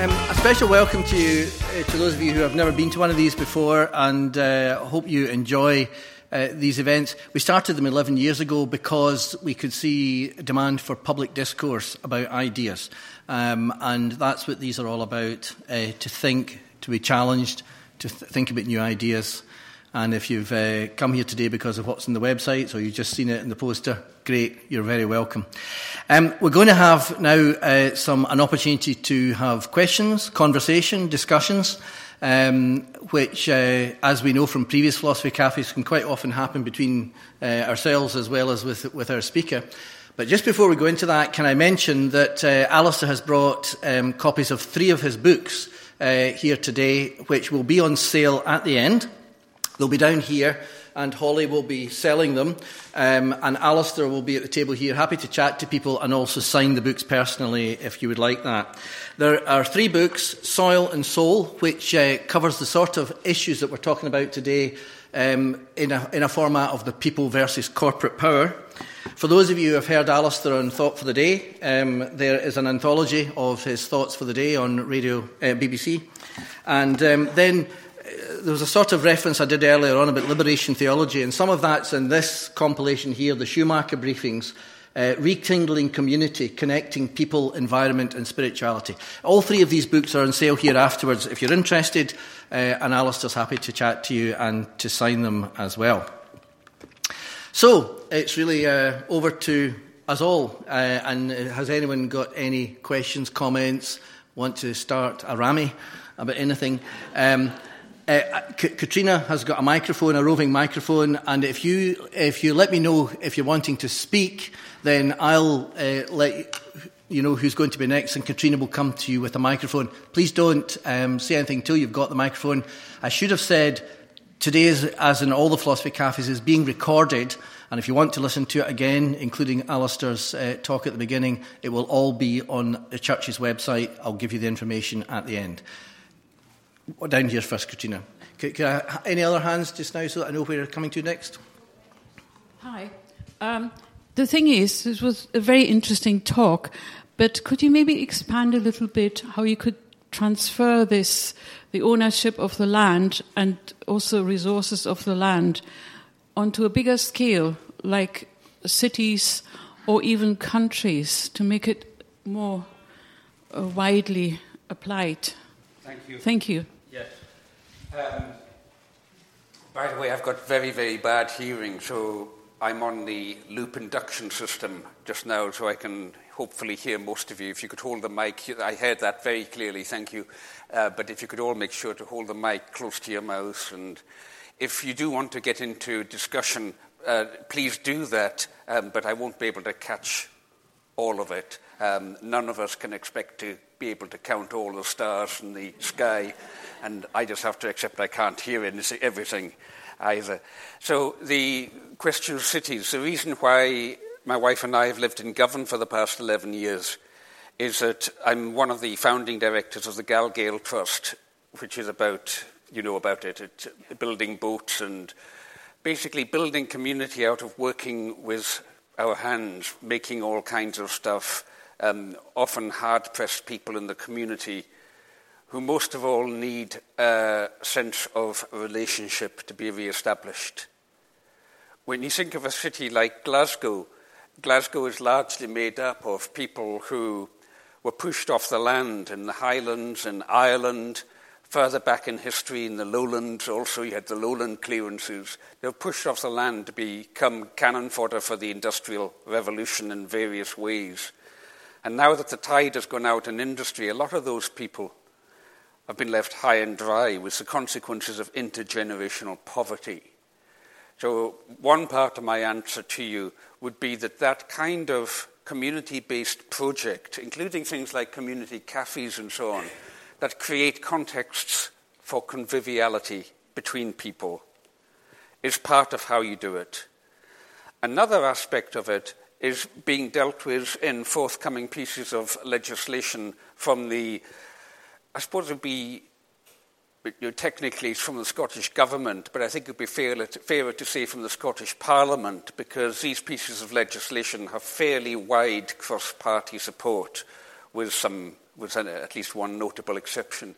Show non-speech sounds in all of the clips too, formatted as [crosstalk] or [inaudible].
Um, a special welcome to you, uh, to those of you who have never been to one of these before, and uh, hope you enjoy uh, these events. We started them 11 years ago because we could see demand for public discourse about ideas, um, and that's what these are all about: uh, to think, to be challenged, to th- think about new ideas. And if you've uh, come here today because of what's on the website or you've just seen it in the poster, great, you're very welcome. Um, we're going to have now uh, some an opportunity to have questions, conversation, discussions, um, which, uh, as we know from previous philosophy cafes, can quite often happen between uh, ourselves as well as with, with our speaker. But just before we go into that, can I mention that uh, Alastair has brought um, copies of three of his books uh, here today, which will be on sale at the end. They'll be down here, and Holly will be selling them. Um, and Alastair will be at the table here, happy to chat to people and also sign the books personally if you would like that. There are three books Soil and Soul, which uh, covers the sort of issues that we're talking about today um, in, a, in a format of the people versus corporate power. For those of you who have heard Alastair on Thought for the Day, um, there is an anthology of his thoughts for the day on radio uh, BBC. And um, then there was a sort of reference I did earlier on about liberation theology, and some of that's in this compilation here, the Schumacher briefings. Uh, rekindling community, connecting people, environment, and spirituality. All three of these books are on sale here afterwards. If you're interested, uh, and Alastair's happy to chat to you and to sign them as well. So it's really uh, over to us all. Uh, and has anyone got any questions, comments, want to start a rammy about anything? Um, uh, Katrina has got a microphone, a roving microphone, and if you, if you let me know if you're wanting to speak, then I'll uh, let you know who's going to be next, and Katrina will come to you with a microphone. Please don't um, say anything until you've got the microphone. I should have said today, is, as in all the philosophy cafes, is being recorded, and if you want to listen to it again, including Alastair's uh, talk at the beginning, it will all be on the church's website. I'll give you the information at the end. Down here first, Katrina. Can, can I, any other hands just now so that I know where you're coming to next? Hi. Um, the thing is, this was a very interesting talk, but could you maybe expand a little bit how you could transfer this, the ownership of the land and also resources of the land, onto a bigger scale, like cities or even countries, to make it more uh, widely applied? Thank you. Thank you. Um, by the way, I've got very, very bad hearing, so I'm on the loop induction system just now, so I can hopefully hear most of you. If you could hold the mic, I heard that very clearly, thank you. Uh, but if you could all make sure to hold the mic close to your mouth, and if you do want to get into discussion, uh, please do that, um, but I won't be able to catch all of it. Um, none of us can expect to be able to count all the stars in the sky and I just have to accept I can't hear everything either. So the question of cities, the reason why my wife and I have lived in Govan for the past 11 years is that I'm one of the founding directors of the Gal Gael Trust, which is about, you know about it, it's building boats and basically building community out of working with our hands, making all kinds of stuff, um, often hard-pressed people in the community – who most of all need a sense of relationship to be re-established. When you think of a city like Glasgow, Glasgow is largely made up of people who were pushed off the land in the Highlands and Ireland, further back in history in the lowlands, also you had the lowland clearances. They were pushed off the land to become cannon fodder for the Industrial Revolution in various ways. And now that the tide has gone out in industry, a lot of those people have been left high and dry with the consequences of intergenerational poverty. So, one part of my answer to you would be that that kind of community based project, including things like community cafes and so on, that create contexts for conviviality between people, is part of how you do it. Another aspect of it is being dealt with in forthcoming pieces of legislation from the I suppose it would be you know, technically from the Scottish Government, but I think it would be fairer to, fairer to say from the Scottish Parliament because these pieces of legislation have fairly wide cross party support with some with at least one notable exception.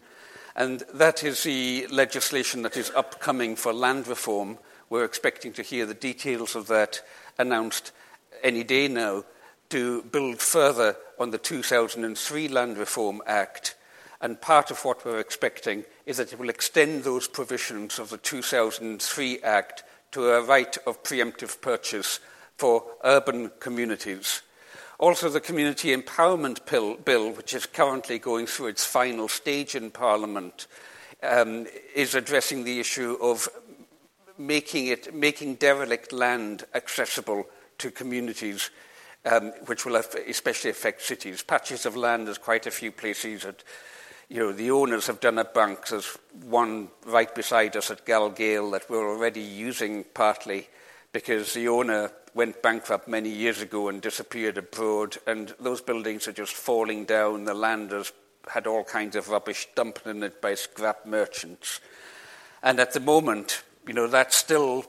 And that is the legislation that is upcoming for land reform. We're expecting to hear the details of that announced any day now to build further on the 2003 Land Reform Act. And part of what we're expecting is that it will extend those provisions of the 2003 Act to a right of preemptive purchase for urban communities. Also, the Community Empowerment Bill, bill which is currently going through its final stage in Parliament, um, is addressing the issue of making, it, making derelict land accessible to communities, um, which will especially affect cities. Patches of land, there's quite a few places that you know, the owners have done a bank. There's one right beside us at Gal Gael that we're already using partly because the owner went bankrupt many years ago and disappeared abroad, and those buildings are just falling down. The land has had all kinds of rubbish dumped in it by scrap merchants. And at the moment, you know, that's still,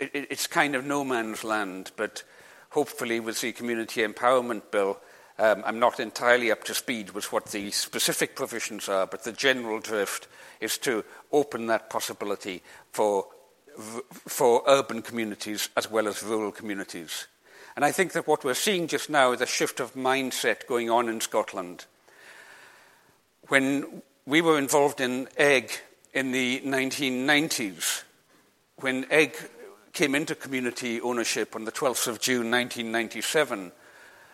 it, it's kind of no man's land, but hopefully with the Community Empowerment Bill, um, I'm not entirely up to speed with what the specific provisions are, but the general drift is to open that possibility for for urban communities as well as rural communities. And I think that what we're seeing just now is a shift of mindset going on in Scotland. When we were involved in Eigg in the 1990s, when Eigg came into community ownership on the 12th of June 1997,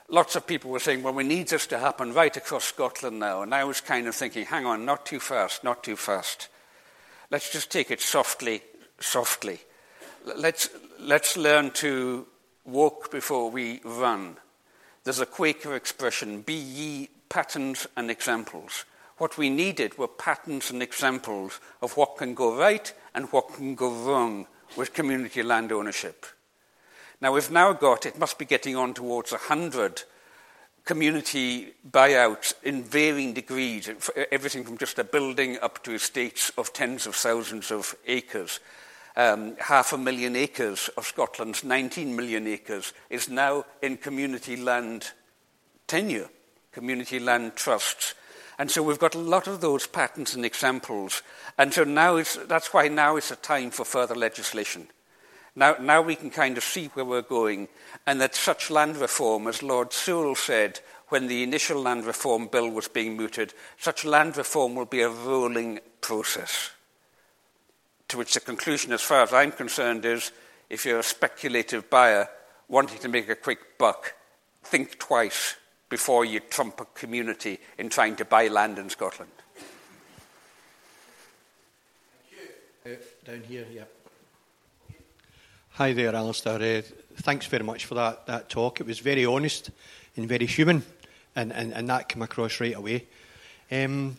lots of people were saying, well, we need this to happen right across Scotland now. And I was kind of thinking, hang on, not too fast, not too fast. Let's just take it softly softly. Let's, let's learn to walk before we run. There's a Quaker expression be ye patterns and examples. What we needed were patterns and examples of what can go right and what can go wrong with community land ownership. Now, we've now got, it must be getting on towards 100 community buyouts in varying degrees, everything from just a building up to estates of tens of thousands of acres um, half a million acres of Scotland's 19 million acres is now in community land tenure, community land trusts. And so we've got a lot of those patterns and examples. And so now it's, that's why now is a time for further legislation. Now, now we can kind of see where we're going, and that such land reform, as Lord Sewel said when the initial land reform bill was being mooted, such land reform will be a rolling process to which the conclusion, as far as I'm concerned, is if you're a speculative buyer wanting to make a quick buck, think twice before you trump a community in trying to buy land in Scotland. Uh, down here, yeah. Hi there, Alastair. Uh, thanks very much for that, that talk. It was very honest and very human, and, and, and that came across right away. Um,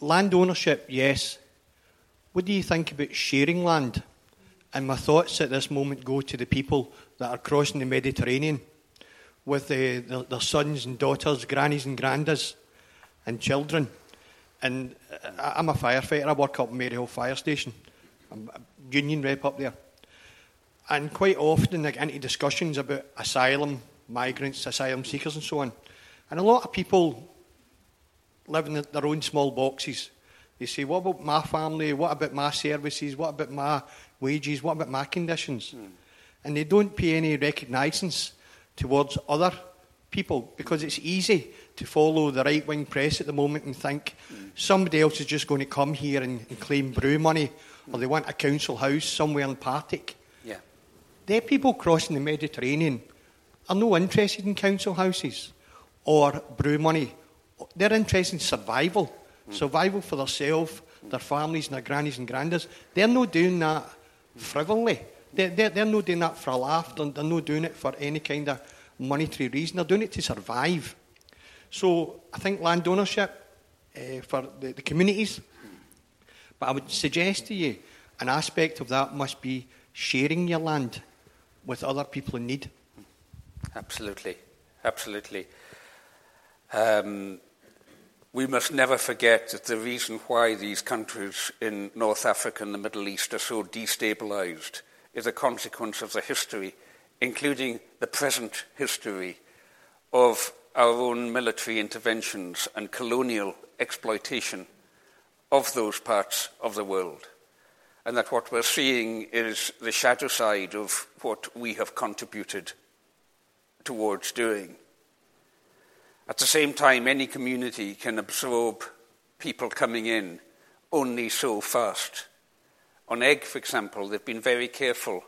land ownership, yes, what do you think about sharing land? And my thoughts at this moment go to the people that are crossing the Mediterranean with uh, their, their, sons and daughters, grannies and grandas, and children. And uh, I'm a firefighter. I work up at Maryhill Fire Station. I'm a union rep up there. And quite often I get into discussions about asylum, migrants, asylum seekers, and so on. And a lot of people live in their own small boxes they say, what about my family? What about my services? What about my wages? What about my conditions? Mm. And they don't pay any recognisance towards other people because it's easy to follow the right wing press at the moment and think mm. somebody else is just going to come here and, and claim brew money mm. or they want a council house somewhere in Partick. Yeah. The people crossing the Mediterranean are no interested in council houses or brew money. They're interested in survival survival for themselves, their families, and their grannies and grandas. They're not doing that frivolly. They're, they're, they're not doing that for a laugh. They're, they're not doing it for any kind of monetary reason. They're doing it to survive. So I think land ownership uh, for the, the communities. But I would suggest to you an aspect of that must be sharing your land with other people in need. Absolutely, absolutely. Um, we must never forget that the reason why these countries in North Africa and the Middle East are so destabilized is a consequence of the history, including the present history, of our own military interventions and colonial exploitation of those parts of the world. And that what we're seeing is the shadow side of what we have contributed towards doing. At the same time, any community can absorb people coming in only so fast. On Eigg, for example, they've been very careful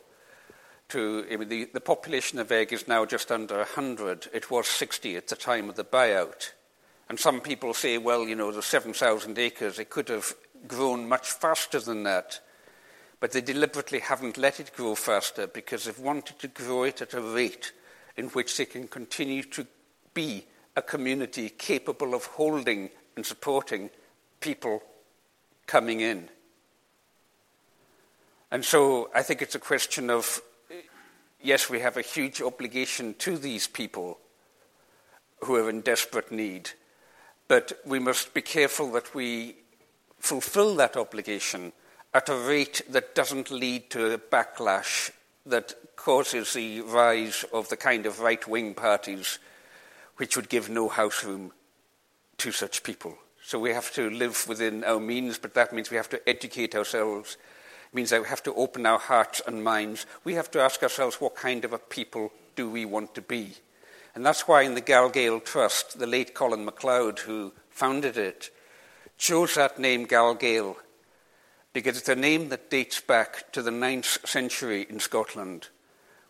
to. I mean, the, the population of Eigg is now just under 100. It was 60 at the time of the buyout. And some people say, well, you know, the 7,000 acres, it could have grown much faster than that. But they deliberately haven't let it grow faster because they've wanted to grow it at a rate in which they can continue to be a community capable of holding and supporting people coming in. And so I think it's a question of yes, we have a huge obligation to these people who are in desperate need, but we must be careful that we fulfill that obligation at a rate that doesn't lead to a backlash that causes the rise of the kind of right wing parties which would give no house room to such people. So we have to live within our means, but that means we have to educate ourselves. Means that we have to open our hearts and minds. We have to ask ourselves what kind of a people do we want to be? And that's why in the Gal Gael Trust, the late Colin MacLeod, who founded it, chose that name Gal Gael because it's a name that dates back to the 9th century in Scotland,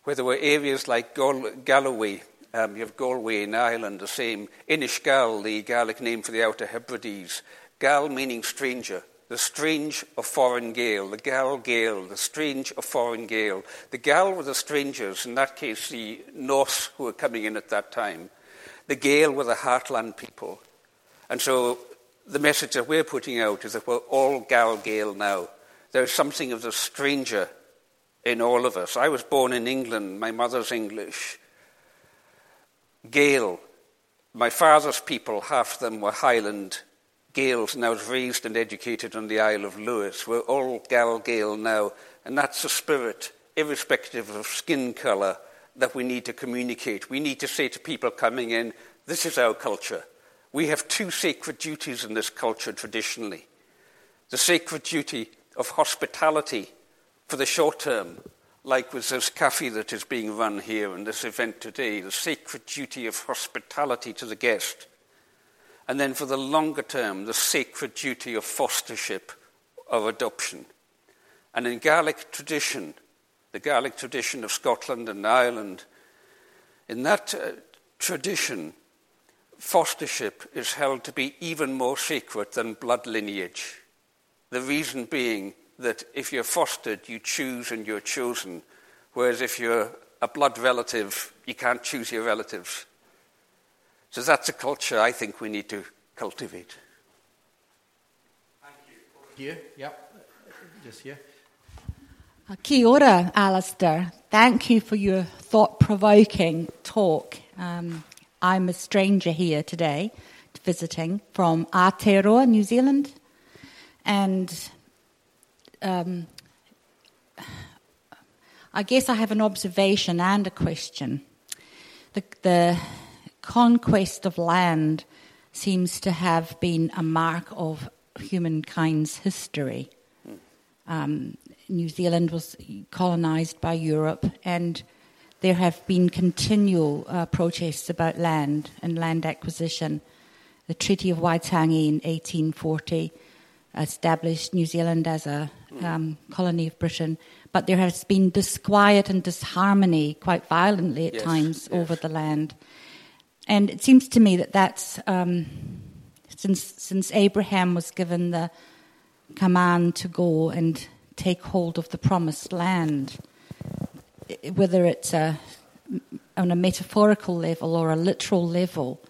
where there were areas like Gal- Galloway, um, you have Galway in Ireland, the same. Inishgal, the Gaelic name for the Outer Hebrides. Gal meaning stranger, the strange or foreign Gael, the Gal Gael, the strange or foreign Gael. The Gal were the strangers, in that case the Norse who were coming in at that time. The Gael were the heartland people. And so the message that we're putting out is that we're all Gal Gael now. There's something of the stranger in all of us. I was born in England, my mother's English. Gael. My father's people, half of them were Highland Gaels, and was raised and educated on the Isle of Lewis. We're all Gal Gael now, and that's the spirit, irrespective of skin colour, that we need to communicate. We need to say to people coming in, this is our culture. We have two sacred duties in this culture traditionally the sacred duty of hospitality for the short term like with this cafe that is being run here in this event today, the sacred duty of hospitality to the guest. And then for the longer term, the sacred duty of fostership of adoption. And in Gaelic tradition, the Gaelic tradition of Scotland and Ireland, in that uh, tradition, fostership is held to be even more sacred than blood lineage. The reason being that if you're fostered, you choose and you're chosen, whereas if you're a blood relative, you can't choose your relatives. So that's a culture I think we need to cultivate. Thank you. Here, yep, just here. Uh, kia ora, Alastair. Thank you for your thought provoking talk. Um, I'm a stranger here today, visiting from Aotearoa, New Zealand. And um, I guess I have an observation and a question. The, the conquest of land seems to have been a mark of humankind's history. Um, New Zealand was colonized by Europe, and there have been continual uh, protests about land and land acquisition. The Treaty of Waitangi in 1840 established New Zealand as a um, colony of Britain, but there has been disquiet and disharmony quite violently at yes, times yes. over the land. And it seems to me that that's um, since, since Abraham was given the command to go and take hold of the promised land, whether it's a, on a metaphorical level or a literal level,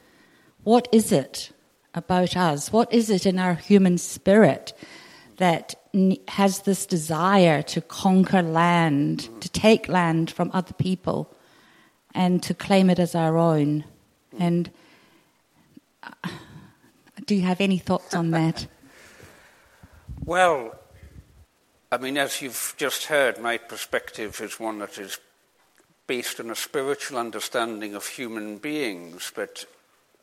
what is it about us? What is it in our human spirit that has this desire to conquer land, to take land from other people, and to claim it as our own? And uh, do you have any thoughts on that? [laughs] Well, I mean, as you've just heard, my perspective is one that is based on a spiritual understanding of human beings, but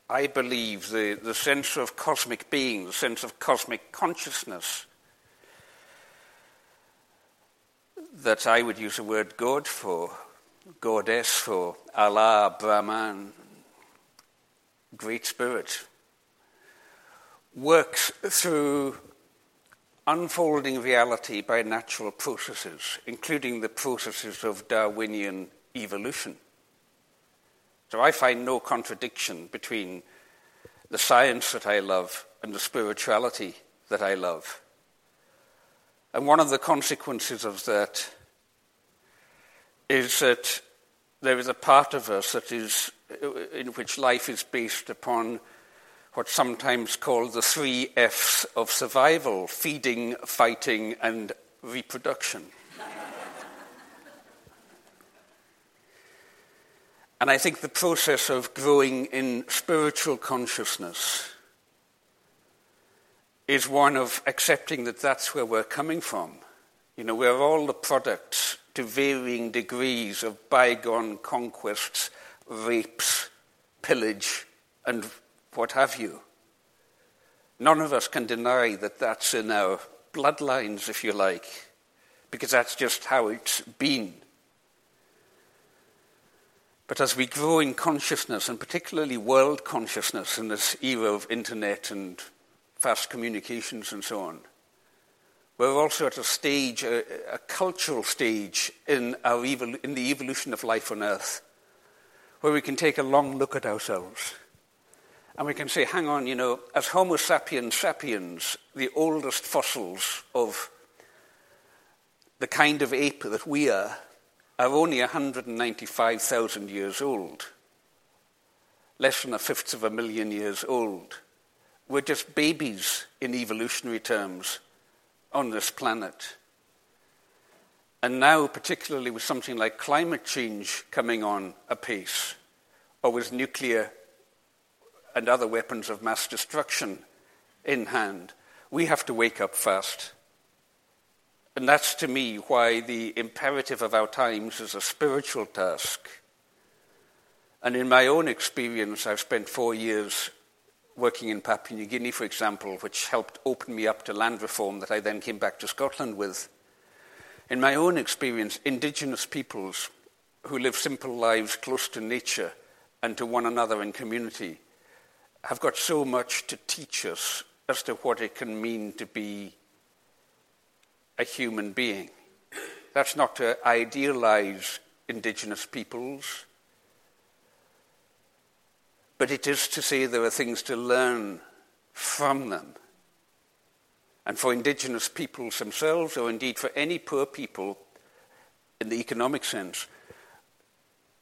I believe, the, the sense of cosmic being, the sense of cosmic consciousness, that I would use the word God for, goddess for, Allah, Brahman, Great Spirit, works through unfolding reality by natural processes, including the processes of Darwinian evolution. So I find no contradiction between the science that I love and the spirituality that I love. And one of the consequences of that is that there is a part of us that is in which life is based upon what's sometimes called the three F's of survival feeding, fighting, and reproduction. And I think the process of growing in spiritual consciousness is one of accepting that that's where we're coming from. You know, we're all the products to varying degrees of bygone conquests, rapes, pillage, and what have you. None of us can deny that that's in our bloodlines, if you like, because that's just how it's been. But as we grow in consciousness, and particularly world consciousness in this era of internet and fast communications and so on, we're also at a stage, a, a cultural stage in, our evol- in the evolution of life on Earth, where we can take a long look at ourselves. And we can say, hang on, you know, as Homo sapiens sapiens, the oldest fossils of the kind of ape that we are, are only 195,000 years old, less than a fifth of a million years old. We're just babies in evolutionary terms on this planet. And now, particularly with something like climate change coming on apace, or with nuclear and other weapons of mass destruction in hand, we have to wake up fast. And that's to me why the imperative of our times is a spiritual task. And in my own experience, I've spent four years working in Papua New Guinea, for example, which helped open me up to land reform that I then came back to Scotland with. In my own experience, indigenous peoples who live simple lives close to nature and to one another in community have got so much to teach us as to what it can mean to be a human being. That's not to idealize indigenous peoples, but it is to say there are things to learn from them. And for indigenous peoples themselves, or indeed for any poor people in the economic sense,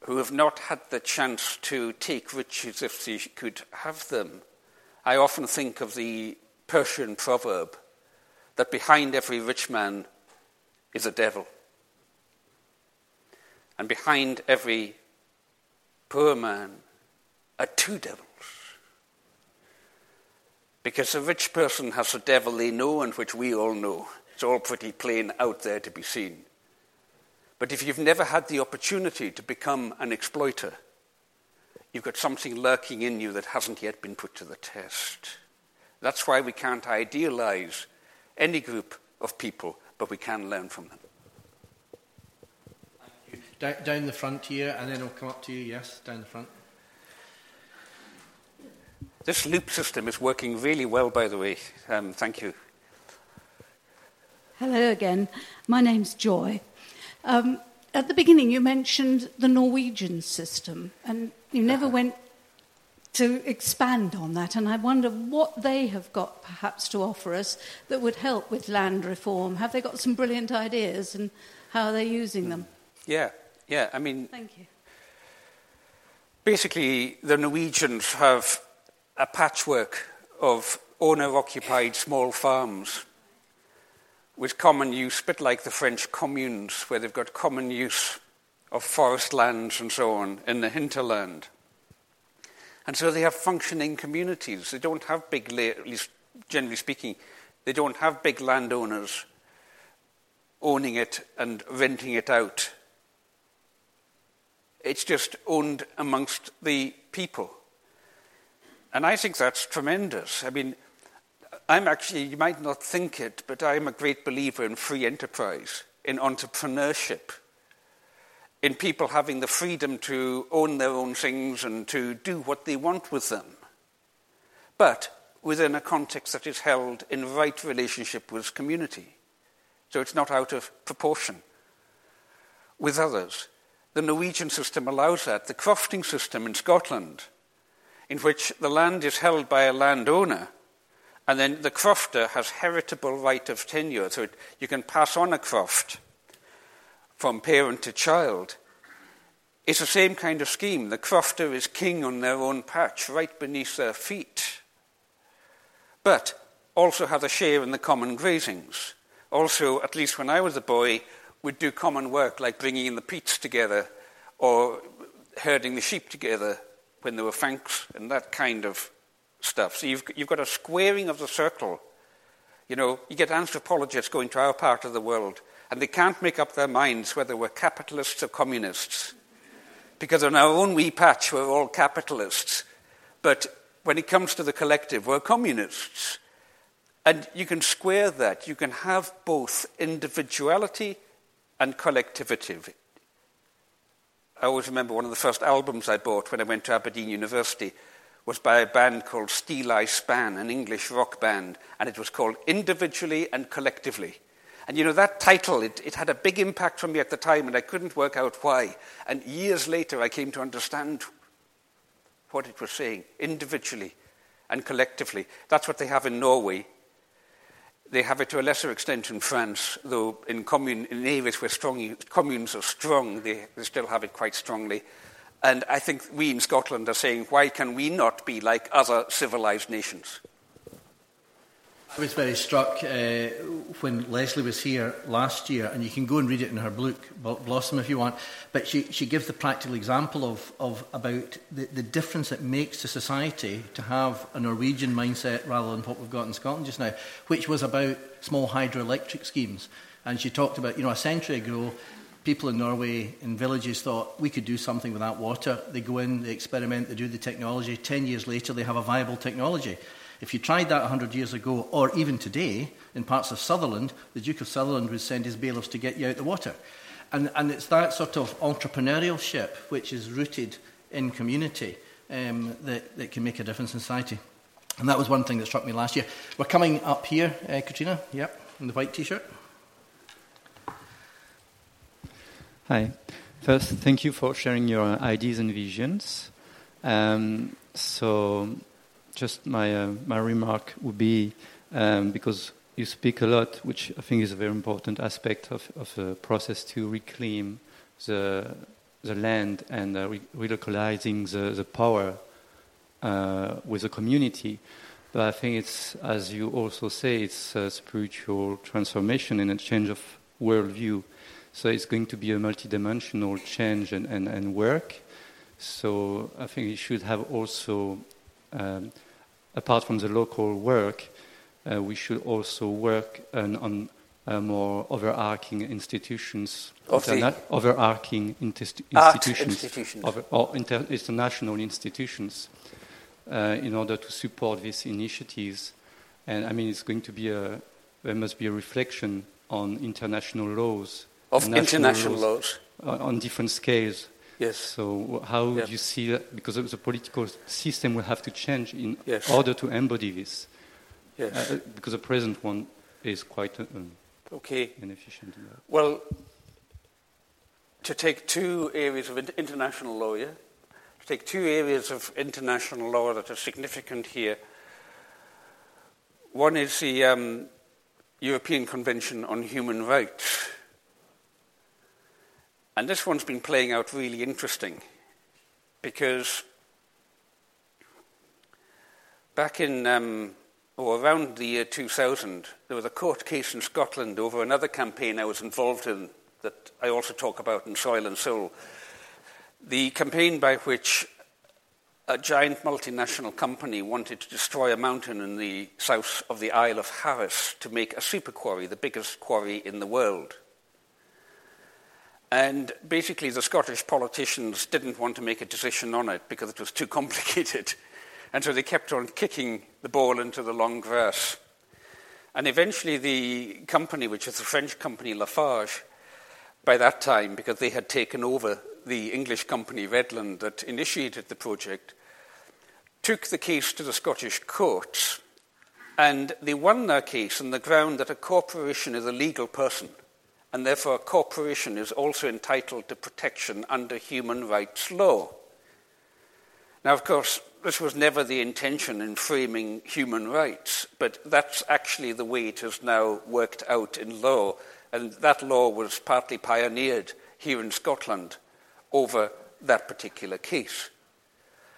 who have not had the chance to take riches if they could have them, I often think of the Persian proverb that behind every rich man is a devil. And behind every poor man are two devils. Because a rich person has a devil they know and which we all know. It's all pretty plain out there to be seen. But if you've never had the opportunity to become an exploiter, you've got something lurking in you that hasn't yet been put to the test. That's why we can't idealize any group of people, but we can learn from them. Down the front here, and then I'll come up to you. Yes, down the front. This loop system is working really well, by the way. Um, thank you. Hello again. My name's Joy. Um, at the beginning, you mentioned the Norwegian system, and you never uh-huh. went to expand on that. And I wonder what they have got perhaps to offer us that would help with land reform. Have they got some brilliant ideas and how are they using them? Yeah, yeah. I mean, thank you. Basically, the Norwegians have a patchwork of owner occupied small farms with common use, a bit like the French communes, where they've got common use of forest lands and so on in the hinterland. And so they have functioning communities. They don't have big, at least generally speaking, they don't have big landowners owning it and renting it out. It's just owned amongst the people. And I think that's tremendous. I mean, I'm actually, you might not think it, but I'm a great believer in free enterprise, in entrepreneurship, in people having the freedom to own their own things and to do what they want with them. But within a context that is held in right relationship with community. So it's not out of proportion with others. The Norwegian system allows that. The crofting system in Scotland in which the land is held by a landowner, and then the crofter has heritable right of tenure. So it, you can pass on a croft from parent to child. It's the same kind of scheme. The crofter is king on their own patch, right beneath their feet. But also has a share in the common grazings. Also, at least when I was a boy, would do common work like bringing in the peats together or herding the sheep together when there were fanks and that kind of stuff. So you've, you've got a squaring of the circle. You know, you get anthropologists going to our part of the world, and they can't make up their minds whether we're capitalists or communists. Because on our own wee patch, we're all capitalists. But when it comes to the collective, we're communists. And you can square that. You can have both individuality and collectivity. I always remember one of the first albums I bought when I went to Aberdeen University was by a band called Steeleye I Span, an English rock band, and it was called Individually and Collectively. And you know, that title, it, it had a big impact on me at the time, and I couldn't work out why. And years later, I came to understand what it was saying individually and collectively. That's what they have in Norway. They have it to a lesser extent in France, though in, commune, in areas where strong, communes are strong, they, they still have it quite strongly. And I think we in Scotland are saying, why can we not be like other civilized nations? I was very struck uh, when Leslie was here last year, and you can go and read it in her book, Blossom, if you want. But she, she gives the practical example of, of about the, the difference it makes to society to have a Norwegian mindset rather than what we've got in Scotland just now, which was about small hydroelectric schemes. And she talked about, you know, a century ago, people in Norway in villages thought we could do something with that water. They go in, they experiment, they do the technology. Ten years later, they have a viable technology. If you tried that 100 years ago, or even today, in parts of Sutherland, the Duke of Sutherland would send his bailiffs to get you out the water. And, and it's that sort of entrepreneurship which is rooted in community um, that, that can make a difference in society. And that was one thing that struck me last year. We're coming up here, uh, Katrina, yep, in the white t shirt. Hi. First, thank you for sharing your ideas and visions. Um, so, just my, uh, my remark would be um, because you speak a lot, which I think is a very important aspect of, of the process to reclaim the, the land and uh, re- relocalizing the, the power uh, with the community. But I think it's, as you also say, it's a spiritual transformation and a change of worldview. So it's going to be a multidimensional change and, and, and work. So I think it should have also um, apart from the local work, uh, we should also work on, on uh, more overarching institutions, interna- overarching institutions, institutions. Over, or inter- international institutions, uh, in order to support these initiatives. And I mean, it's going to be a there must be a reflection on international laws of international laws, laws on different scales Yes. So how do you see that? Because the political system will have to change in yes. order to embody this. Yes. Uh, because the present one is quite um, okay. inefficient. In well, to take two areas of international law, yeah? To take two areas of international law that are significant here. One is the um, European Convention on Human Rights and this one's been playing out really interesting because back in um, or around the year 2000, there was a court case in Scotland over another campaign I was involved in that I also talk about in Soil and Soul. The campaign by which a giant multinational company wanted to destroy a mountain in the south of the Isle of Harris to make a super quarry, the biggest quarry in the world. And basically, the Scottish politicians didn't want to make a decision on it because it was too [laughs] complicated. And so they kept on kicking the ball into the long grass. And eventually, the company, which was the French company Lafarge, by that time, because they had taken over the English company Redland that initiated the project, took the case to the Scottish courts. And they won their case on the ground that a corporation is a legal person, and therefore a corporation is also entitled to protection under human rights law. Now, of course, this was never the intention in framing human rights, but that's actually the way it has now worked out in law. And that law was partly pioneered here in Scotland over that particular case.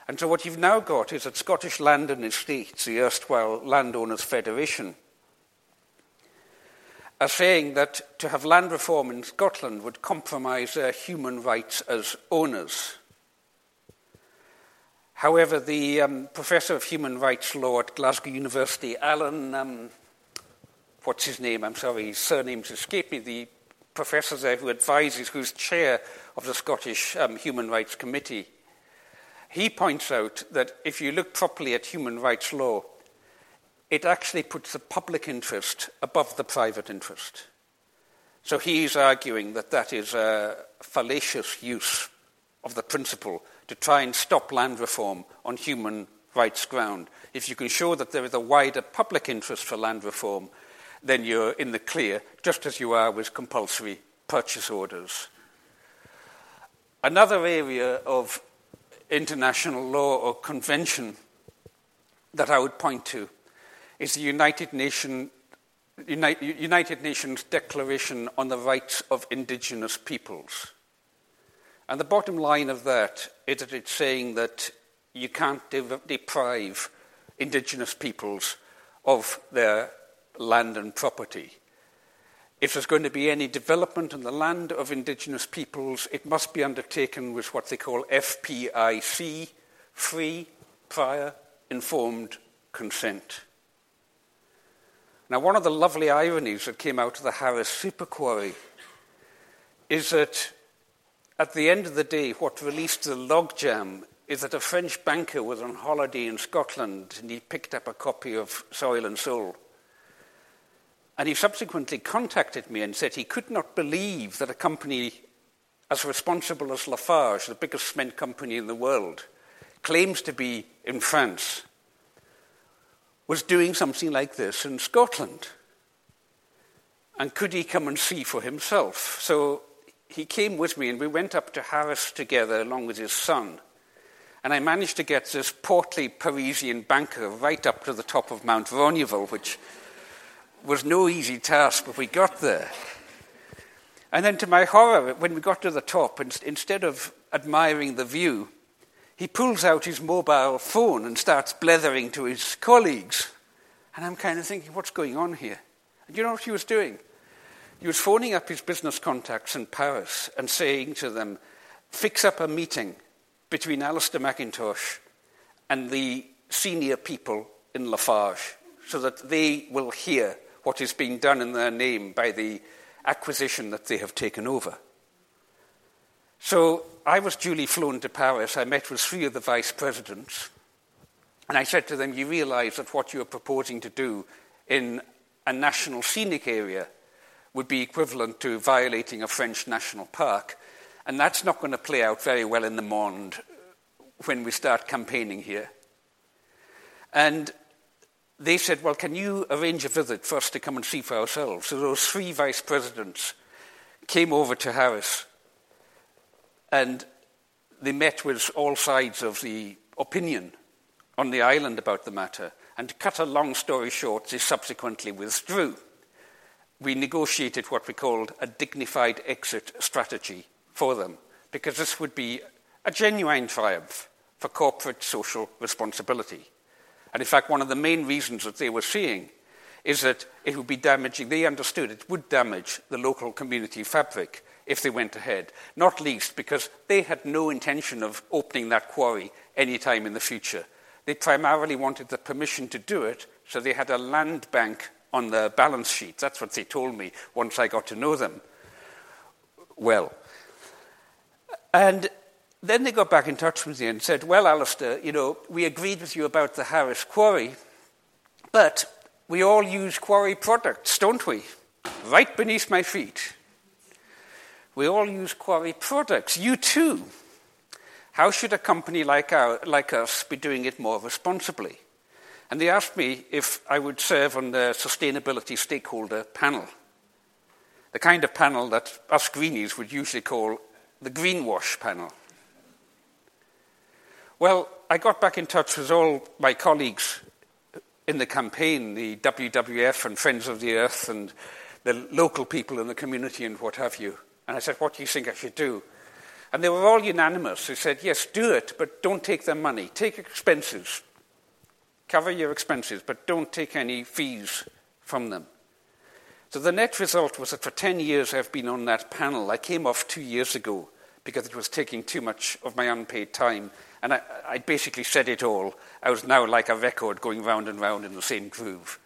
And so what you've now got is that Scottish Land and Estates, the erstwhile Landowners Federation, are saying that to have land reform in Scotland would compromise their human rights as owners. However, the um, professor of human rights law at Glasgow University, Alan, um, what's his name? I'm sorry, his surname's escaped me. The professor there who advises, who's chair of the Scottish um, Human Rights Committee, he points out that if you look properly at human rights law, it actually puts the public interest above the private interest. So he's arguing that that is a fallacious use of the principle to try and stop land reform on human rights ground. If you can show that there is a wider public interest for land reform, then you're in the clear, just as you are with compulsory purchase orders. Another area of international law or convention that I would point to is the United, Nation, United Nations Declaration on the Rights of Indigenous Peoples. And the bottom line of that is that it's saying that you can't deprive indigenous peoples of their land and property. If there's going to be any development in the land of indigenous peoples, it must be undertaken with what they call FPIC, free, prior, informed consent. Now, one of the lovely ironies that came out of the Harris super quarry is that at the end of the day, what released the logjam is that a French banker was on holiday in Scotland and he picked up a copy of Soil and Soul. And he subsequently contacted me and said he could not believe that a company as responsible as Lafarge, the biggest cement company in the world, claims to be in France, was doing something like this in Scotland. And could he come and see for himself? So he came with me and we went up to Harris together along with his son. And I managed to get this portly Parisian banker right up to the top of Mount Roineabhal, which was no easy task, but we got there. And then, to my horror, when we got to the top, instead of admiring the view, he pulls out his mobile phone and starts blethering to his colleagues. And I'm kind of thinking, what's going on here? And you know what he was doing? He was phoning up his business contacts in Paris and saying to them, fix up a meeting between Alastair McIntosh and the senior people in Lafarge so that they will hear what is being done in their name by the acquisition that they have taken over. So I was duly flown to Paris. I met with three of the vice presidents. And I said to them, You realize that what you are proposing to do in a national scenic area would be equivalent to violating a French national park. And that's not going to play out very well in the Monde when we start campaigning here. And they said, Well, can you arrange a visit for us to come and see for ourselves? So those three vice presidents came over to Harris and they met with all sides of the opinion on the island about the matter. And to cut a long story short, they subsequently withdrew we negotiated what we called a dignified exit strategy for them, because this would be a genuine triumph for corporate social responsibility. And in fact, one of the main reasons that they were seeing is that it would be damaging, they understood it would damage the local community fabric if they went ahead, not least because they had no intention of opening that quarry any time in the future. They primarily wanted the permission to do it, so they had a land bank on their balance sheet. That's what they told me once I got to know them well. And then they got back in touch with me and said, Well, Alastair, you know, we agreed with you about the Harris quarry, but we all use quarry products, don't we? Right beneath my feet. We all use quarry products. You too. How should a company like, our, like us be doing it more responsibly? And they asked me if I would serve on the sustainability stakeholder panel, the kind of panel that us greenies would usually call the greenwash panel. Well, I got back in touch with all my colleagues in the campaign, the WWF and Friends of the Earth and the local people in the community and what have you. And I said, What do you think I should do? And they were all unanimous. They said, Yes, do it, but don't take their money. Take expenses. Cover your expenses, but don't take any fees from them. So the net result was that for 10 years I've been on that panel. I came off two years ago because it was taking too much of my unpaid time. And I, I basically said it all. I was now like a record going round and round in the same groove.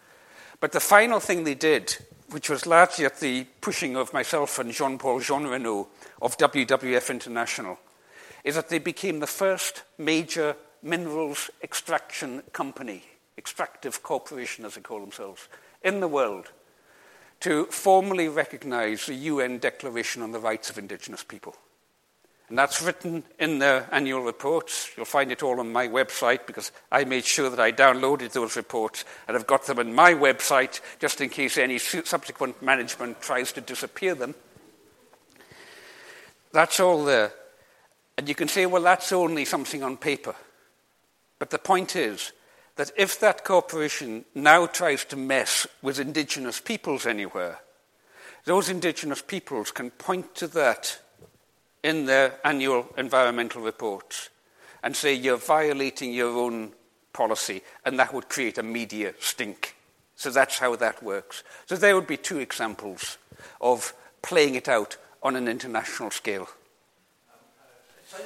But the final thing they did, which was largely at the pushing of myself and Jean Paul Jeanrenaud of WWF International, is that they became the first major minerals extraction company, extractive corporation as they call themselves, in the world to formally recognize the UN Declaration on the Rights of Indigenous People. And that's written in their annual reports. You'll find it all on my website because I made sure that I downloaded those reports and I've got them on my website just in case any subsequent management tries to disappear them. That's all there. And you can say, well, that's only something on paper. But the point is that if that corporation now tries to mess with indigenous peoples anywhere, those indigenous peoples can point to that in their annual environmental reports and say you're violating your own policy, and that would create a media stink. So that's how that works. So there would be two examples of playing it out on an international scale.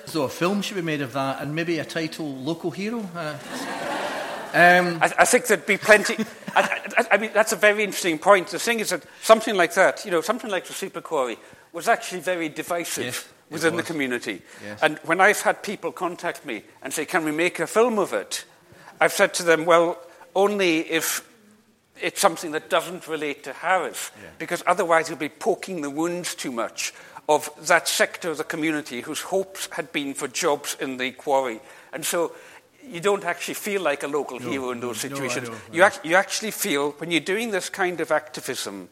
So a film should be made of that, and maybe a title, Local Hero. Uh, [laughs] um, I, I, think there'd be plenty. [laughs] I, I, I, mean, that's a very interesting point. The thing is that something like that, you know, something like the super quarry, was actually very divisive yes, within the community. Yes. And when I've had people contact me and say, "Can we make a film of it?" I've said to them, "Well, only if." It's something that doesn't relate to Harris, yeah. because otherwise you'll be poking the wounds too much of that sector of the community whose hopes had been for jobs in the quarry. And so you don't actually feel like a local no, hero in those situations. No, you, ac- you actually feel, when you're doing this kind of activism,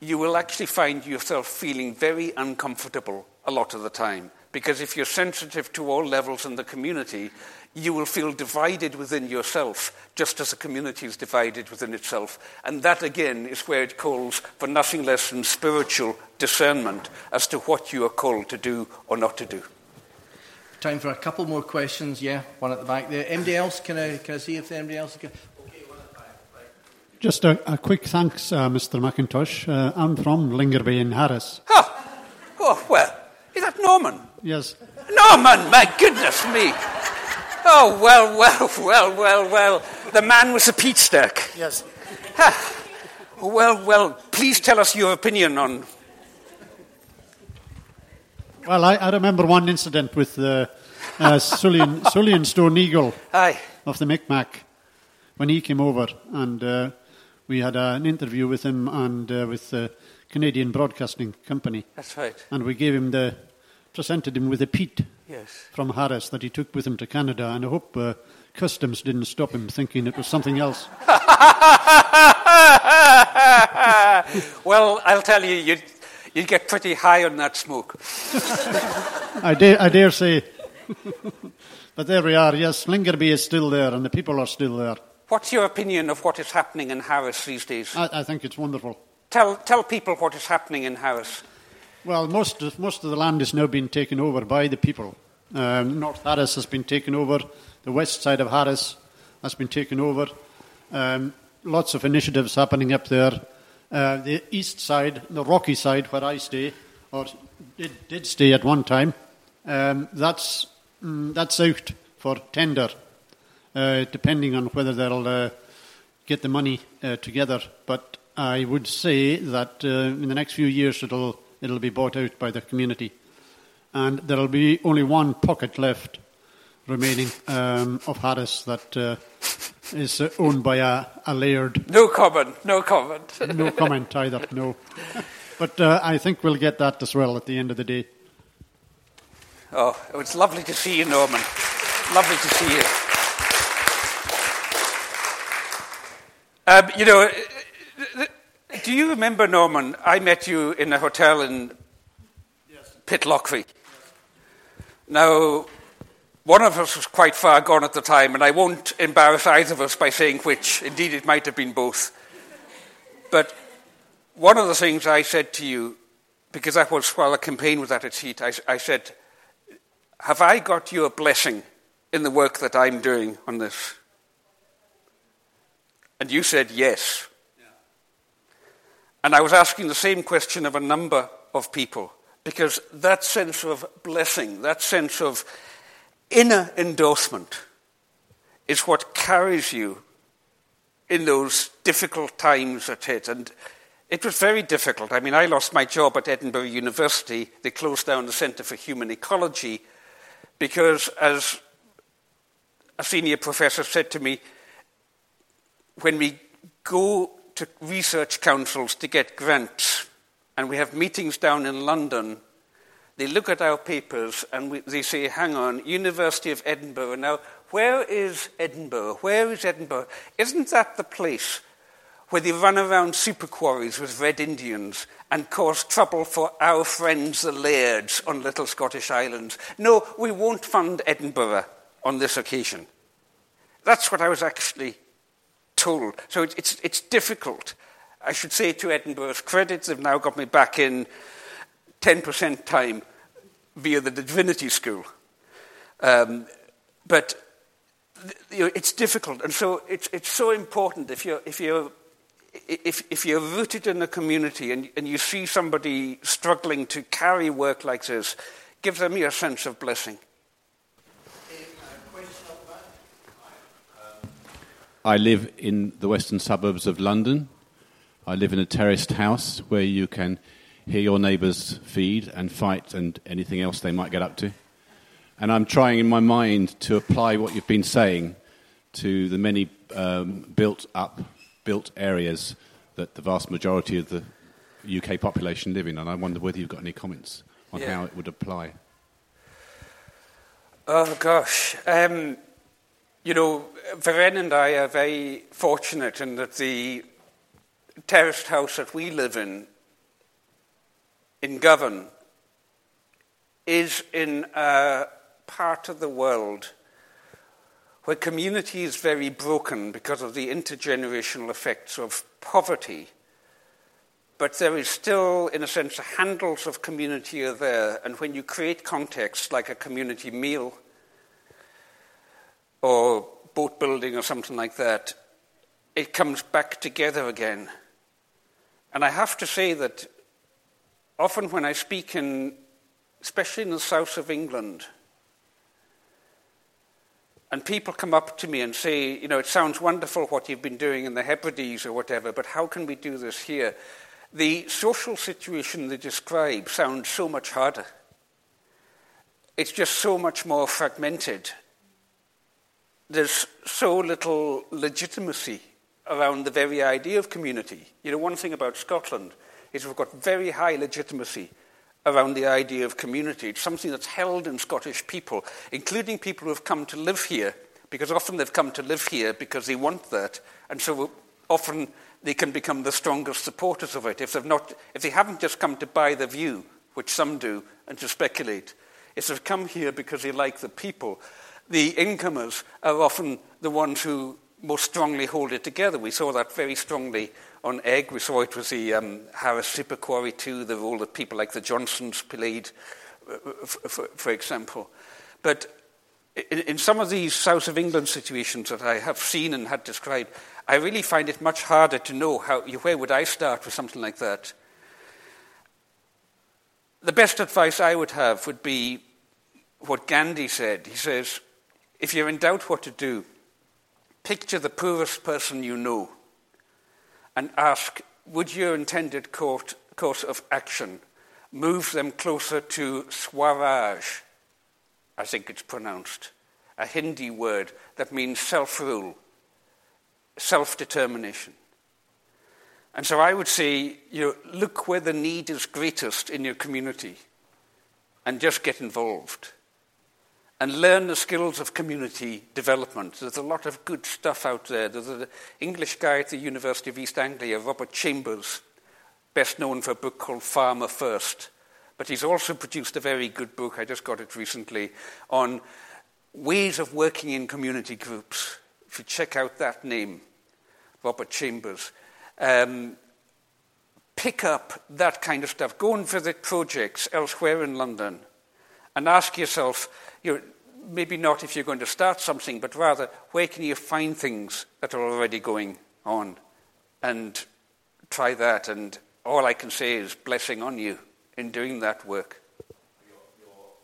you will actually find yourself feeling very uncomfortable a lot of the time. Because if you're sensitive to all levels in the community, you will feel divided within yourself, just as a community is divided within itself. And that, again, is where it calls for nothing less than spiritual discernment as to what you are called to do or not to do. Time for a couple more questions. Yeah, one at the back there. Anybody else? Can I, can I see if anybody else can? Just a, a, quick thanks, uh, Mr. McIntosh. Uh, I'm from Lingerabay in Harris. Oh, oh, well, is that Norman? Yes. Norman, my goodness me. Oh, well, well, well, well, well. The man was a peat stack. Yes. Well, well, please tell us your opinion on. Well, I, I remember one incident with uh, uh, Sulian, [laughs] Sulian Stone Eagle Aye. of the Micmac when he came over, and uh, we had uh, an interview with him and uh, with the Canadian Broadcasting Company. That's right. And we gave him the presented him with a peat yes. from Harris that he took with him to Canada, and I hope uh, customs didn't stop him thinking it was something else. [laughs] well, I'll tell you, you'd, you'd get pretty high on that smoke. [laughs] I, dare, I dare say. [laughs] but there we are, yes, Lingerabay is still there, and the people are still there. What's your opinion of what is happening in Harris these days? I, I think it's wonderful. Tell, tell people what is happening in Harris. Well, most of, most of the land has now been taken over by the people. Um, North Harris has been taken over. The west side of Harris has been taken over. Um, lots of initiatives happening up there. Uh, the east side, the rocky side where I stay, or did, did stay at one time, um, that's, mm, that's out for tender, uh, depending on whether they'll uh, get the money uh, together. But I would say that uh, in the next few years it'll it'll be bought out by the community. and there will be only one pocket left remaining um, of Harris that uh, is uh, owned by a, a laird. No comment, no comment. [laughs] no comment either, no. [laughs] but uh, I think we'll get that as well at the end of the day. Oh, it's lovely to see you, Norman. Lovely to see you. Um, you know, do you remember, Norman? I met you in a hotel in yes. Pitlochry. Yes. Now, one of us was quite far gone at the time, and I won't embarrass either of us by saying which. Indeed, it might have been both. But one of the things I said to you, because that was while the campaign was at its heat, I, I said, Have I got your blessing in the work that I'm doing on this? And you said yes. And I was asking the same question of a number of people, because that sense of blessing, that sense of inner endorsement is what carries you in those difficult times hit. And it was very difficult. I mean, I lost my job at Edinburgh University. They closed down the Centre for Human Ecology because, as a senior professor said to me, when we go to research councils to get grants and we have meetings down in London they look at our papers and we, they say, hang on, University of Edinburgh. Now, where is Edinburgh? Where is Edinburgh? Isn't that the place where they run around super quarries with Red Indians and cause trouble for our friends the Lairds on little Scottish islands? No, we won't fund Edinburgh on this occasion. That's what I was actually told. So it's, it's, it's difficult. I should say to Edinburgh's credit, they've now got me back in 10% time via the Divinity School. Um, but you know, it's difficult, and so it's, it's so important if you're, if, you're, if, if you're rooted in a community and, and you see somebody struggling to carry work like this, give them your sense of blessing. I live in the western suburbs of London. I live in a terraced house where you can hear your neighbours feed and fight and anything else they might get up to. And I'm trying in my mind to apply what you've been saying to the many um, built up, built areas that the vast majority of the UK population live in. And I wonder whether you've got any comments on yeah. how it would apply. Oh, gosh. Um, you know, Veren and I are very fortunate in that the terraced house that we live in in Govan is in a part of the world where community is very broken because of the intergenerational effects of poverty. But there is still, in a sense, the handles of community are there. And when you create context like a community meal or boat building or something like that, it comes back together again. And I have to say that often when I speak in, especially in the south of England, and people come up to me and say, you know, it sounds wonderful what you've been doing in the Hebrides or whatever, but how can we do this here? The social situation they describe sounds so much harder. It's just so much more fragmented. There's so little legitimacy around the very idea of community. You know, one thing about Scotland is we've got very high legitimacy around the idea of community. It's something that's held in Scottish people, including people who have come to live here, because often they've come to live here because they want that, and so often they can become the strongest supporters of it if, they've not, if they haven't just come to buy the view, which some do, and to speculate. If they've come here because they like the people, the incomers are often the ones who most strongly hold it together. We saw that very strongly on Eigg. We saw it with the um, Harris Super Quarry too, the role that people like the Johnsons played, uh, for, for example. But in, in some of these South of England situations that I have seen and had described, I really find it much harder to know how, where would I start with something like that. The best advice I would have would be what Gandhi said. He says, if you're in doubt what to do, picture the poorest person you know and ask, would your intended court, course of action move them closer to Swaraj, I think it's pronounced, a Hindi word that means self rule, self determination. And so I would say, you know, look where the need is greatest in your community and just get involved and learn the skills of community development. There's a lot of good stuff out there. There's an English guy at the University of East Anglia, Robert Chambers, best known for a book called Farmer First. But he's also produced a very good book, I just got it recently, on ways of working in community groups. If you check out that name, Robert Chambers, um, pick up that kind of stuff. Go and visit projects elsewhere in London and ask yourself, you know, maybe not if you're going to start something, but rather where can you find things that are already going on and try that. And all I can say is blessing on you in doing that work.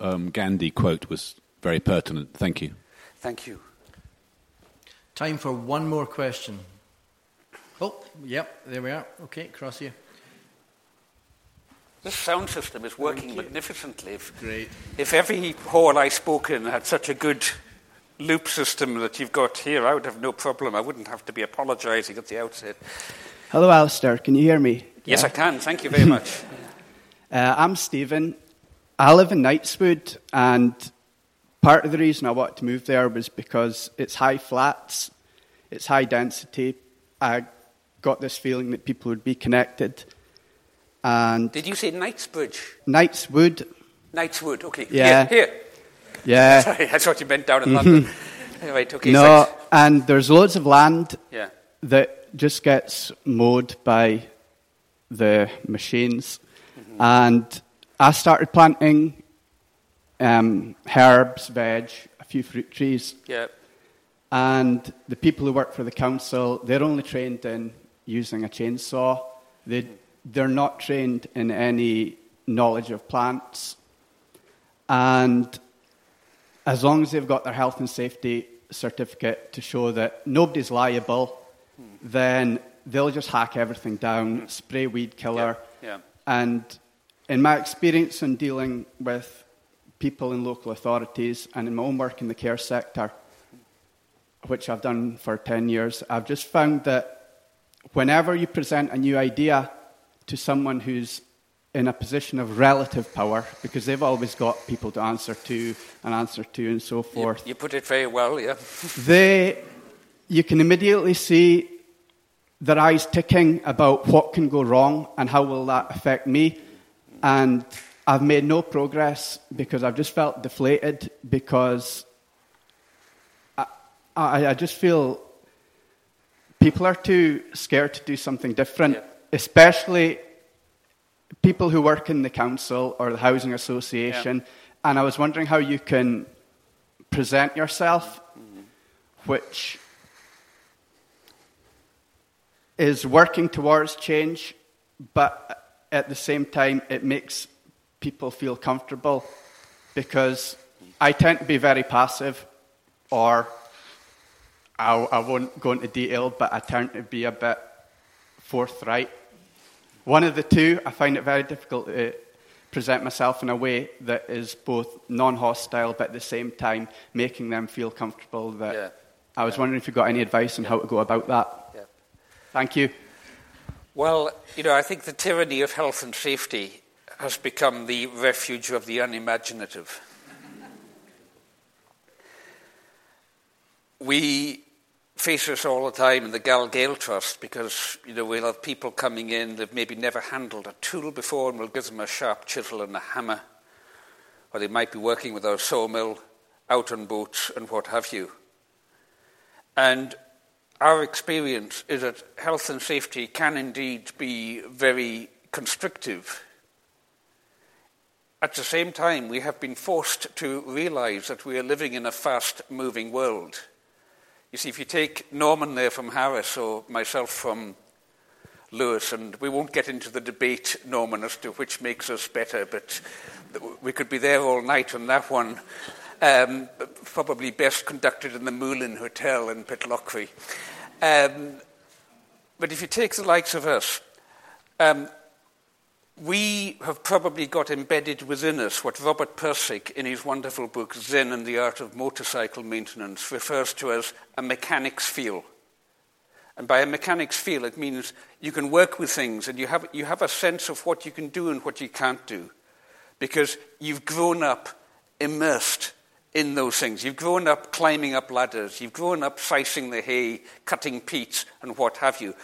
Um, Gandhi quote was very pertinent. Thank you. Thank you. Time for one more question. Oh, yep, there we are. Okay, cross you. This sound system is working magnificently. If, Great. if every hall I spoke in had such a good loop system that you've got here, I would have no problem. I wouldn't have to be apologising at the outset. Hello, Alastair. Can you hear me? Yes, I can. Thank you very much. [laughs] Uh, I'm Stephen. I live in Knightswood, and part of the reason I wanted to move there was because it's high flats, it's high density. I got this feeling that people would be connected. And Did you say Knightsbridge? Knightswood, Knightswood, okay. Yeah. Here, here. yeah. [laughs] Sorry, I thought you meant down in [laughs] London. right, okay. no, thanks. and there's loads of land Yeah. that just gets mowed by the machines. And I started planting um, herbs, veg, a few fruit trees. Yeah. And the people who work for the council, they're only trained in using a chainsaw. They, they're not trained in any knowledge of plants. And as long as they've got their health and safety certificate to show that nobody's liable, then they'll just hack everything down, spray weed killer. Yeah. And in my experience in dealing with people in local authorities and in my own work in the care sector, which I've done for 10 years, I've just found that whenever you present a new idea to someone who's in a position of relative power, because they've always got people to answer to and answer to and so You, forth, you put it very well, yeah. [laughs] they, you can immediately see their eyes ticking about what can go wrong and how will that affect me. And I've made no progress because I've just felt deflated because I, I, I just feel people are too scared to do something different, Yeah. Especially people who work in the council or the housing association. And I was wondering how you can present yourself, mm-hmm. which is working towards change, but at the same time, it makes people feel comfortable because I tend to be very passive, or I, I won't go into detail, but I tend to be a bit forthright. One of the two, I find it very difficult to present myself in a way that is both non hostile, but at the same time making them feel comfortable. That Yeah. I was wondering if you got any advice on how to go about that. Yeah. Thank you. Well, you know, I think the tyranny of health and safety has become the refuge of the unimaginative. [laughs] we face this all the time in the Gal Gael Trust because, you know, we'll have people coming in that maybe never handled a tool before and we'll give them a sharp chisel and a hammer. Or they might be working with our sawmill, out on boats and what have you. And our experience is that health and safety can indeed be very constrictive. At the same time, we have been forced to realize that we are living in a fast moving world. You see, if you take Norman there from Harris or myself from Lewis, and we won't get into the debate, Norman, as to which makes us better, but we could be there all night on that one. Um, probably best conducted in the Moulin Hotel in Pitlochry. Um, but if you take the likes of us, um, we have probably got embedded within us what Robert Pirsig, in his wonderful book Zen and the Art of Motorcycle Maintenance, refers to as a mechanic's feel. And by a mechanic's feel, it means you can work with things and you have, you have a sense of what you can do and what you can't do because you've grown up immersed in those things. You've grown up climbing up ladders, you've grown up slicing the hay, cutting peats, and what have you.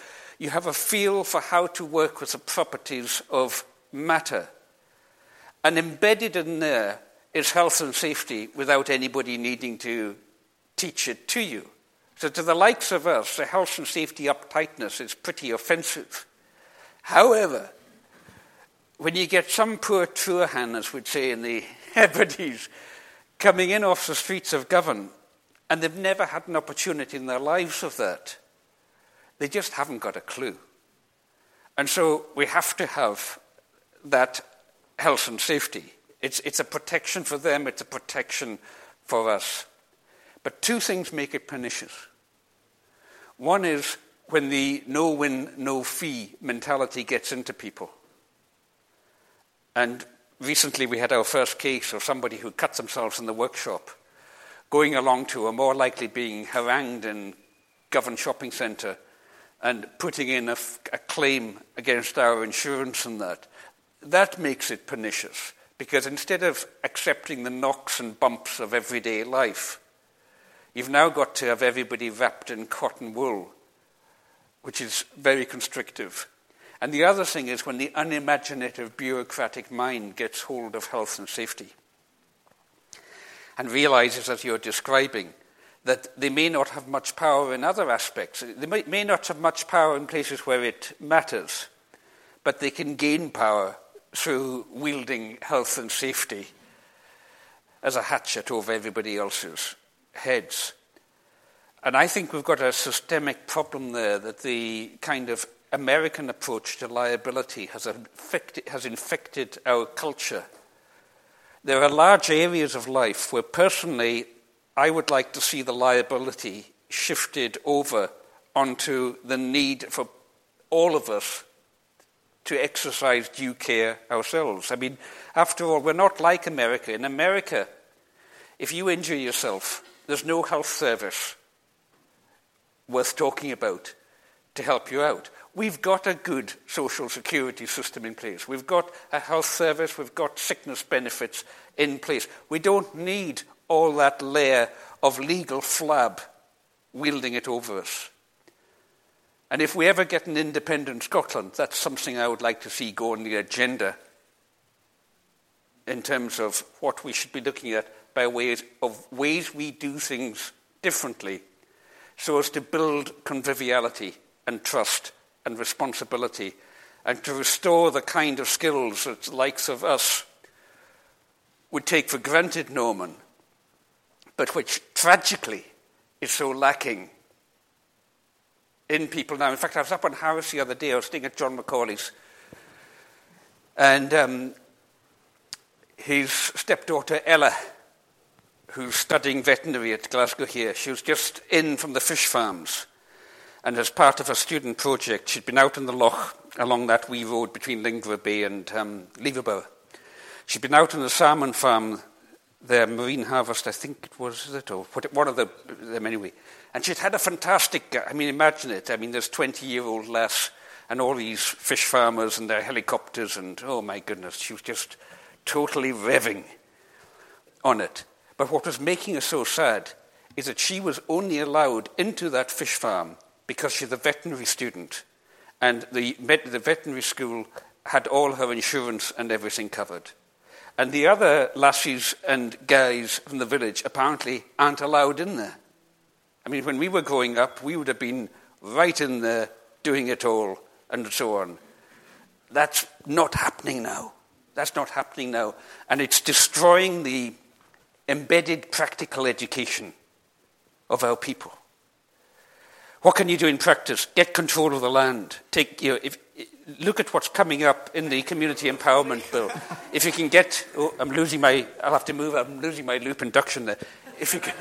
You have a feel for how to work with the properties of matter. And embedded in there is health and safety without anybody needing to teach it to you. So, to the likes of us, the health and safety uptightness is pretty offensive. However, when you get some poor as we'd say in the [laughs] Hebrides, coming in off the streets of Govan, and they've never had an opportunity in their lives of that, they just haven't got a clue. And so we have to have that health and safety. It's, it's a protection for them, it's a protection for us. But two things make it pernicious. One is when the no win, no fee mentality gets into people. And recently we had our first case of somebody who cut themselves in the workshop, going along to a more likely being harangued in Govan Shopping Centre and putting in a, a claim against our insurance and that. That makes it pernicious because instead of accepting the knocks and bumps of everyday life, You've now got to have everybody wrapped in cotton wool, which is very constrictive. And the other thing is when the unimaginative bureaucratic mind gets hold of health and safety and realizes, as you're describing, that they may not have much power in other aspects. They may, may not have much power in places where it matters, but they can gain power through wielding health and safety as a hatchet over everybody else's heads. And I think we've got a systemic problem there that the kind of American approach to liability has infected, has infected our culture. There are large areas of life where, personally, I would like to see the liability shifted over onto the need for all of us to exercise due care ourselves. I mean, after all, we're not like America. In America, if you injure yourself, there's no health service worth talking about to help you out. We've got a good social security system in place. We've got a health service. We've got sickness benefits in place. We don't need all that layer of legal flab wielding it over us. And if we ever get an independent Scotland, that's something I would like to see go on the agenda in terms of what we should be looking at by ways of ways we do things differently so as to build conviviality and trust and responsibility and to restore the kind of skills that the likes of us would take for granted, Norman, but which tragically is so lacking in people now. In fact, I was up on Harris the other day, I was staying at John Macaulay's, and um, his stepdaughter Ella who's studying veterinary at Glasgow here. She was just in from the fish farms. And as part of a student project, she'd been out in the loch along that wee road between Lingerabay and um. She'd been out on the salmon farm, their marine harvest, I think it was, it, or one of the, them anyway. And she'd had a fantastic, uh, I mean, imagine it. I mean, there's 20 year old lass and all these fish farmers and their helicopters, and oh my goodness, she was just totally revving on it. But what was making her so sad is that she was only allowed into that fish farm because she's a veterinary student. And the, the veterinary school had all her insurance and everything covered. And the other lassies and guys from the village apparently aren't allowed in there. I mean, when we were growing up, we would have been right in there doing it all and so on. That's not happening now. That's not happening now. And it's destroying the embedded practical education of our people. What can you do in practice? Get control of the land. Take, you know, if, look at what's coming up in the community empowerment bill. If you can get, oh, I'm losing my, I'll have to move, I'm losing my loop induction there. If you can.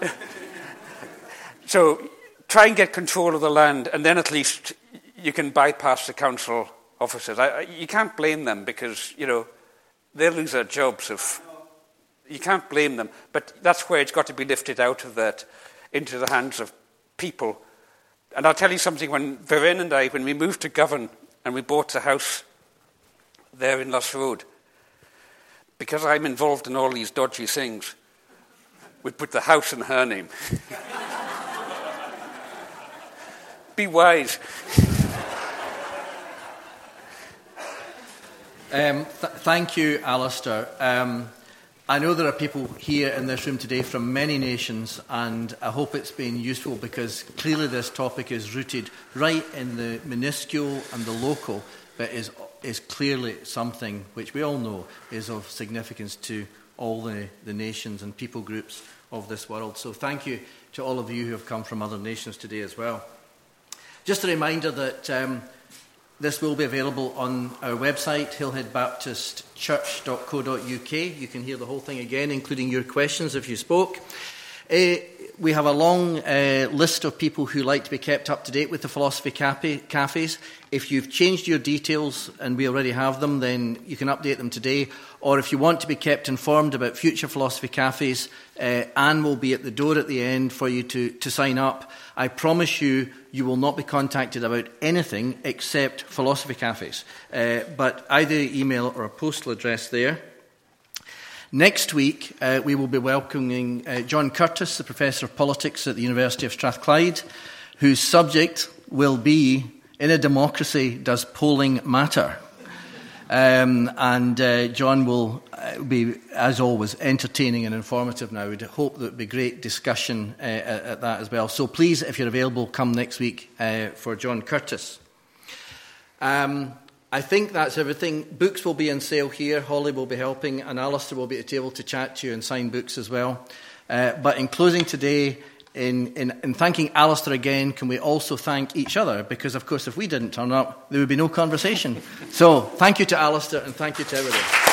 [laughs] so try and get control of the land, and then at least you can bypass the council officers. I, you can't blame them because, you know, they'll lose their jobs if. You can't blame them. But that's where it's got to be lifted out of that into the hands of people. And I'll tell you something when Verena and I, when we moved to Govan and we bought the house there in Luss Road, because I'm involved in all these dodgy things, we put the house in her name. [laughs] Be wise. Um, th- thank you, Alastair. Um, I know there are people here in this room today from many nations, and I hope it's been useful because clearly this topic is rooted right in the minuscule and the local, but is, is clearly something which we all know is of significance to all the, the nations and people groups of this world. So thank you to all of you who have come from other nations today as well. Just a reminder that. Um, this will be available on our website, hillheadbaptistchurch.co.uk. You can hear the whole thing again, including your questions if you spoke. Uh, we have a long uh, list of people who like to be kept up to date with the philosophy cafes. If you've changed your details and we already have them, then you can update them today. Or if you want to be kept informed about future philosophy cafes, uh, Anne will be at the door at the end for you to, to sign up. I promise you, you will not be contacted about anything except philosophy cafes. Uh, but either email or a postal address there. Next week, uh, we will be welcoming uh, John Curtice, the Professor of Politics at the University of Strathclyde, whose subject will be In a Democracy, Does Polling Matter? Um, and uh, John will uh, be, as always, entertaining and informative now. We'd hope there would be great discussion uh, at, at, that as well. So please, if you're available, come next week uh, for John Curtice. Um, I think that's everything. Books will be on sale here. Holly will be helping, and Alastair will be at the table to chat to you and sign books as well. Uh, but in closing today, in, in, in thanking Alastair again, can we also thank each other? Because, of course, if we didn't turn up, there would be no conversation. so, thank you to Alastair and thank you to everybody.